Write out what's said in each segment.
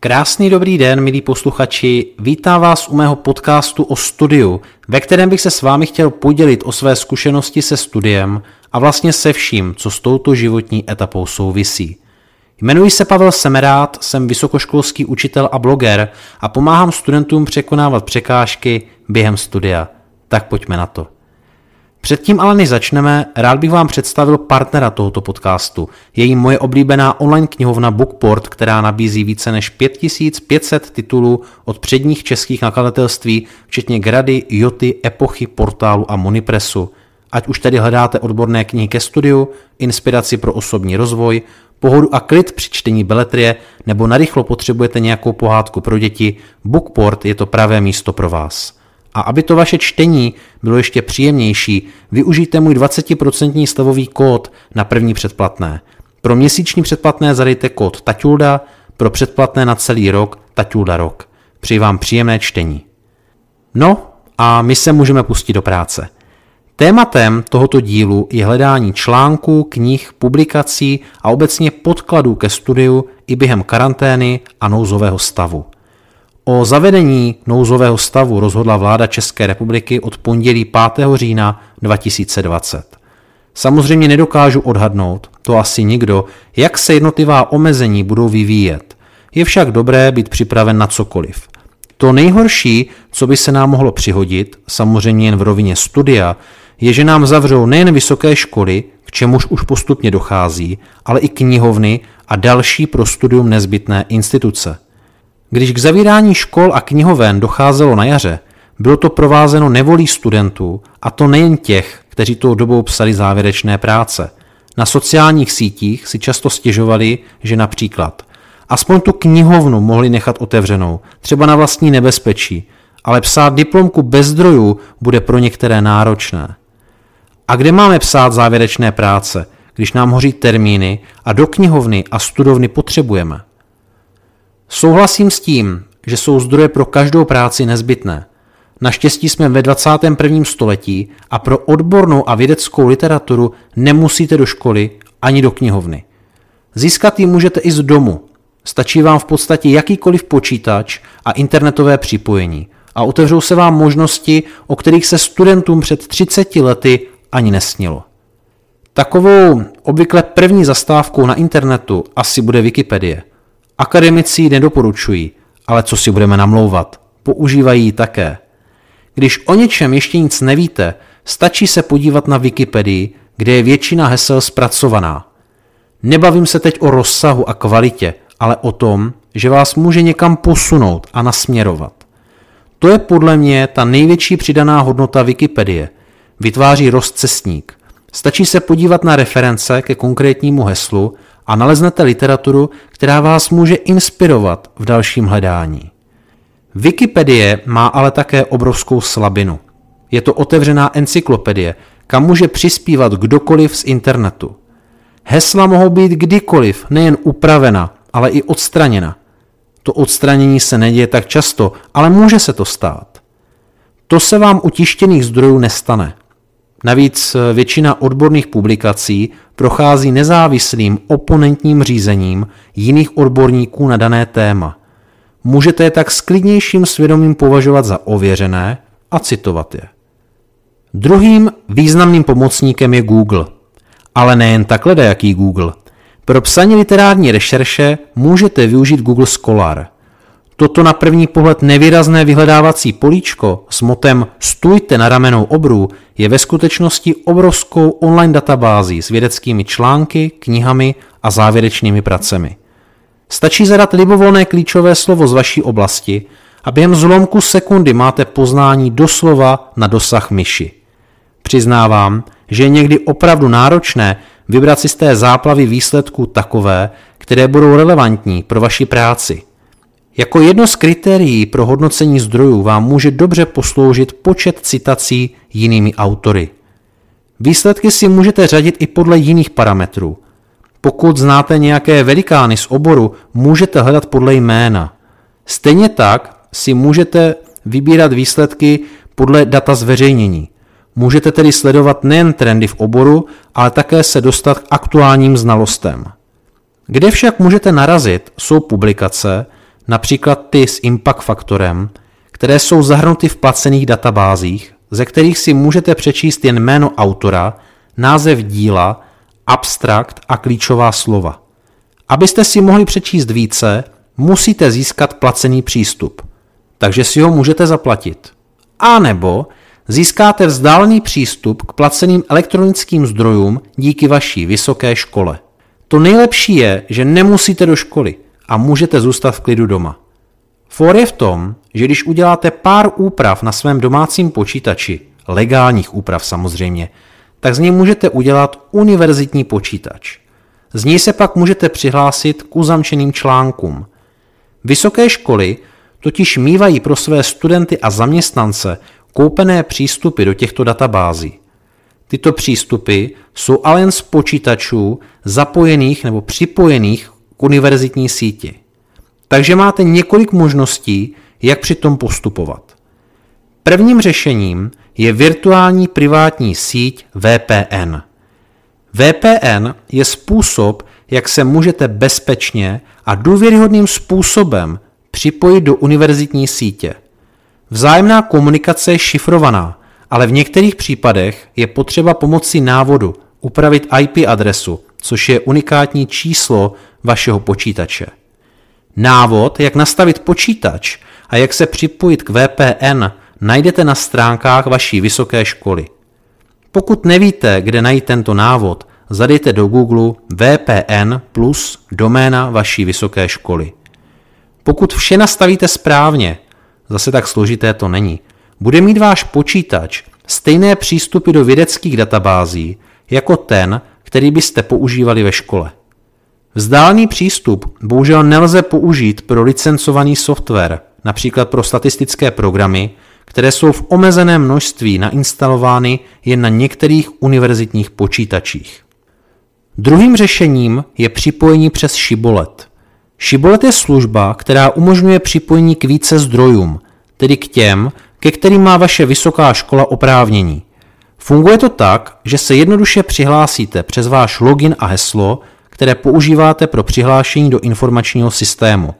Krásný dobrý den, milí posluchači. Vítám vás u mého podcastu o studiu, ve kterém bych se s vámi chtěl podělit o své zkušenosti se studiem a vlastně se vším, co s touto životní etapou souvisí. Jmenuji se Pavel Semerát, jsem vysokoškolský učitel a bloger a pomáhám studentům překonávat překážky během studia. Tak pojďme na to. Předtím ale než začneme, rád bych vám představil partnera tohoto podcastu. Je jí moje oblíbená online knihovna Bookport, která nabízí více než 5500 titulů od předních českých nakladatelství, včetně Grady, Joty, Epochy, Portálu a Monipresu. Ať už tedy hledáte odborné knihy ke studiu, inspiraci pro osobní rozvoj, pohodu a klid při čtení beletrie nebo narychlo potřebujete nějakou pohádku pro děti, Bookport je to pravé místo pro vás. A aby to vaše čtení bylo ještě příjemnější, využijte můj 20% stavový kód na první předplatné. Pro měsíční předplatné zadejte kód TATULDA, pro předplatné na celý rok TATULDA rok. Přeji vám příjemné čtení. No a my se můžeme pustit do práce. Tématem tohoto dílu je hledání článků, knih, publikací a obecně podkladů ke studiu i během karantény a nouzového stavu. O zavedení nouzového stavu rozhodla vláda České republiky od pondělí 5. října 2020. Samozřejmě nedokážu odhadnout, to asi nikdo, jak se jednotlivá omezení budou vyvíjet. Je však dobré být připraven na cokoliv. To nejhorší, co by se nám mohlo přihodit, samozřejmě jen v rovině studia, je, že nám zavřou nejen vysoké školy, k čemuž už postupně dochází, ale i knihovny a další pro studium nezbytné instituce. Když k zavírání škol a knihoven docházelo na jaře, bylo to provázeno nevolí studentů, a to nejen těch, kteří tou dobou psali závěrečné práce. Na sociálních sítích si často stěžovali, že například aspoň tu knihovnu mohli nechat otevřenou, třeba na vlastní nebezpečí, ale psát diplomku bez zdrojů bude pro některé náročné. A kde máme psát závěrečné práce, když nám hoří termíny a do knihovny a studovny potřebujeme? Souhlasím s tím, že jsou zdroje pro každou práci nezbytné. Naštěstí jsme ve 21. století a pro odbornou a vědeckou literaturu nemusíte do školy ani do knihovny. Získat ji můžete i z domu. Stačí vám v podstatě jakýkoliv počítač a internetové připojení a otevřou se vám možnosti, o kterých se studentům před 30 lety ani nesnilo. Takovou obvykle první zastávkou na internetu asi bude Wikipedie. Akademici ji nedoporučují, ale co si budeme namlouvat, používají ji také. Když o něčem ještě nic nevíte, stačí se podívat na Wikipedii, kde je většina hesel zpracovaná. Nebavím se teď o rozsahu a kvalitě, ale o tom, že vás může někam posunout a nasměrovat. To je podle mě ta největší přidaná hodnota Wikipedie. Vytváří rozcestník. Stačí se podívat na reference ke konkrétnímu heslu a naleznete literaturu, která vás může inspirovat v dalším hledání. Wikipedie má ale také obrovskou slabinu. Je to otevřená encyklopedie, kam může přispívat kdokoliv z internetu. Hesla mohou být kdykoliv nejen upravena, ale i odstraněna. To odstranění se neděje tak často, ale může se to stát. To se vám u tištěných zdrojů nestane. Navíc eh, většina odborných publikací prochází nezávislým oponentním řízením jiných odborníků na dané téma. Můžete je tak s klidnějším svědomím považovat za ověřené a citovat je. Druhým významným pomocníkem je Google. Ale nejen takhle jaký Google. Pro psaní literární rešerše můžete využít Google Scholar – Toto na první pohled nevýrazné vyhledávací políčko s motem Stůjte na ramenou obrů je ve skutečnosti obrovskou online databází s vědeckými články, knihami a závěrečnými pracemi. Stačí zadat libovolné klíčové slovo z vaší oblasti a během zlomku sekundy máte poznání doslova na dosah myši. Přiznávám, že je někdy opravdu náročné vybrat si z té záplavy výsledků takové, které budou relevantní pro vaši práci – jako jedno z kritérií pro hodnocení zdrojů vám může dobře posloužit počet citací jinými autory. Výsledky si můžete řadit i podle jiných parametrů. Pokud znáte nějaké velikány z oboru, můžete hledat podle jména. Stejně tak si můžete vybírat výsledky podle data zveřejnění. Můžete tedy sledovat nejen trendy v oboru, ale také se dostat k aktuálním znalostem. Kde však můžete narazit, jsou publikace, například ty s impact faktorem, které jsou zahrnuty v placených databázích, ze kterých si můžete přečíst jen jméno autora, název díla, abstrakt a klíčová slova. Abyste si mohli přečíst více, musíte získat placený přístup, takže si ho můžete zaplatit. A nebo získáte vzdálený přístup k placeným elektronickým zdrojům díky vaší vysoké škole. To nejlepší je, že nemusíte do školy a můžete zůstat v klidu doma. For je v tom, že když uděláte pár úprav na svém domácím počítači, legálních úprav samozřejmě, tak z něj můžete udělat univerzitní počítač. Z něj se pak můžete přihlásit k uzamčeným článkům. Vysoké školy totiž mývají pro své studenty a zaměstnance koupené přístupy do těchto databází. Tyto přístupy jsou ale jen z počítačů zapojených nebo připojených k univerzitní síti. Takže máte několik možností, jak při tom postupovat. Prvním řešením je virtuální privátní síť VPN. VPN je způsob, jak se můžete bezpečně a důvěryhodným způsobem připojit do univerzitní sítě. Vzájemná komunikace je šifrovaná, ale v některých případech je potřeba pomocí návodu upravit IP adresu, což je unikátní číslo vašeho počítače. Návod, jak nastavit počítač a jak se připojit k VPN, najdete na stránkách vaší vysoké školy. Pokud nevíte, kde najít tento návod, zadejte do Google VPN plus doména vaší vysoké školy. Pokud vše nastavíte správně, zase tak složité to není, bude mít váš počítač stejné přístupy do vědeckých databází jako ten, který byste používali ve škole. Vzdálený přístup bohužel nelze použít pro licencovaný software, například pro statistické programy, které jsou v omezeném množství nainstalovány jen na některých univerzitních počítačích. Druhým řešením je připojení přes šibolet. Šibolet je služba, která umožňuje připojení k více zdrojům, tedy k těm, ke kterým má vaše vysoká škola oprávnění. Funguje to tak, že se jednoduše přihlásíte přes váš login a heslo, které používáte pro přihlášení do informačního systému.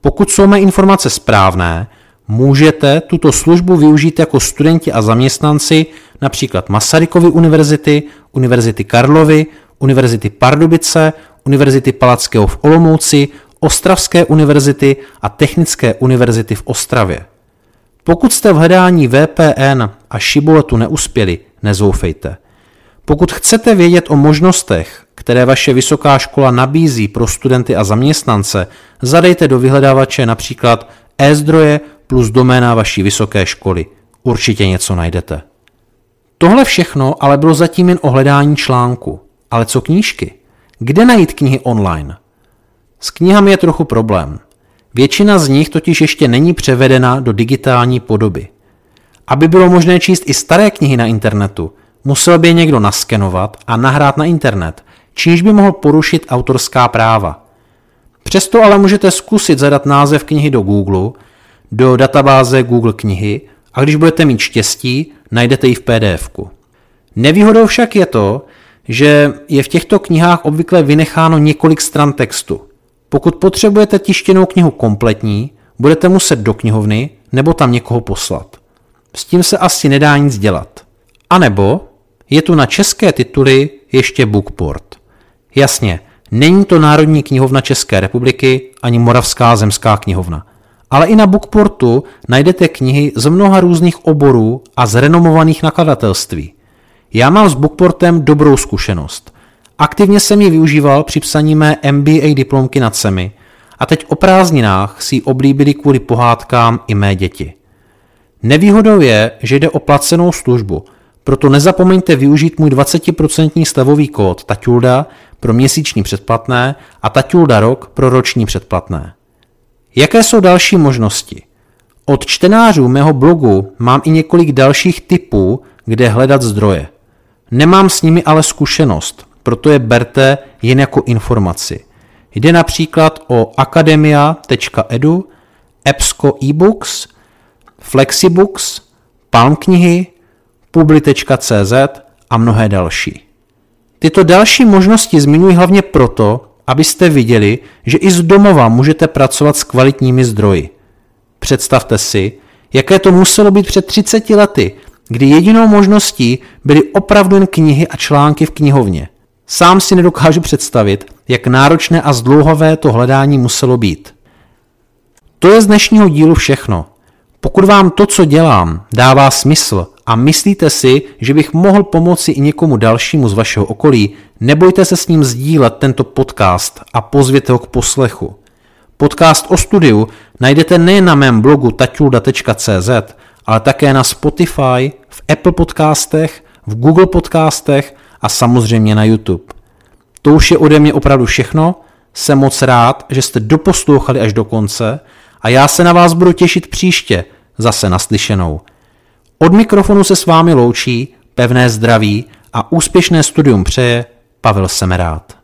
Pokud jsou mé informace správné, můžete tuto službu využít jako studenti a zaměstnanci například Masarykovy univerzity, Univerzity Karlovy, Univerzity Pardubice, Univerzity Palackého v Olomouci, Ostravské univerzity a Technické univerzity v Ostravě. Pokud jste v hledání VPN a šiboletu neuspěli, nezoufejte. Pokud chcete vědět o možnostech, které vaše vysoká škola nabízí pro studenty a zaměstnance, zadejte do vyhledávače například e-zdroje plus doména vaší vysoké školy. Určitě něco najdete. Tohle všechno ale bylo zatím jen ohledání článku. Ale co knížky? Kde najít knihy online? S knihami je trochu problém. Většina z nich totiž ještě není převedena do digitální podoby. Aby bylo možné číst i staré knihy na internetu, musel by je někdo naskenovat a nahrát na internet, čímž by mohl porušit autorská práva. Přesto ale můžete zkusit zadat název knihy do Google, do databáze Google knihy a když budete mít štěstí, najdete ji v pdf -ku. Nevýhodou však je to, že je v těchto knihách obvykle vynecháno několik stran textu. Pokud potřebujete tištěnou knihu kompletní, budete muset do knihovny nebo tam někoho poslat. S tím se asi nedá nic dělat. A nebo je tu na české tituly ještě Bookport. Jasně, není to Národní knihovna České republiky ani Moravská zemská knihovna. Ale i na Bookportu najdete knihy z mnoha různých oborů a z renomovaných nakladatelství. Já mám s Bookportem dobrou zkušenost. Aktivně jsem ji využíval při psaní mé MBA diplomky nad SEMI a teď o prázdninách si ji oblíbili kvůli pohádkám i mé děti. Nevýhodou je, že jde o placenou službu, proto nezapomeňte využít můj 20% slevový kód Taťulda pro měsíční předplatné a Taťulda rok pro roční předplatné. Jaké jsou další možnosti? Od čtenářů mého blogu mám i několik dalších typů, kde hledat zdroje. Nemám s nimi ale zkušenost, proto je berte jen jako informaci. Jde například o akademia.edu, EBSCO ebooks, Flexibooks, Palm knihy, Publi.cz a mnohé další. Tyto další možnosti zmiňuji hlavně proto, abyste viděli, že i z domova můžete pracovat s kvalitními zdroji. Představte si, jaké to muselo být před 30 lety, kdy jedinou možností byly opravdu jen knihy a články v knihovně. Sám si nedokážu představit, jak náročné a zdlouhavé to hledání muselo být. To je z dnešního dílu všechno. Pokud vám to, co dělám, dává smysl a myslíte si, že bych mohl pomoci i někomu dalšímu z vašeho okolí, nebojte se s ním sdílet tento podcast a pozvěte ho k poslechu. Podcast o studiu najdete nejen na mém blogu taťulda.cz, ale také na Spotify, v Apple podcastech, v Google podcastech a samozřejmě na YouTube. To už je ode mě opravdu všechno, jsem moc rád, že jste doposlouchali až do konce a já se na vás budu těšit příště, zase naslyšenou. Od mikrofonu se s vámi loučí, pevné zdraví a úspěšné studium přeje Pavel Semerát.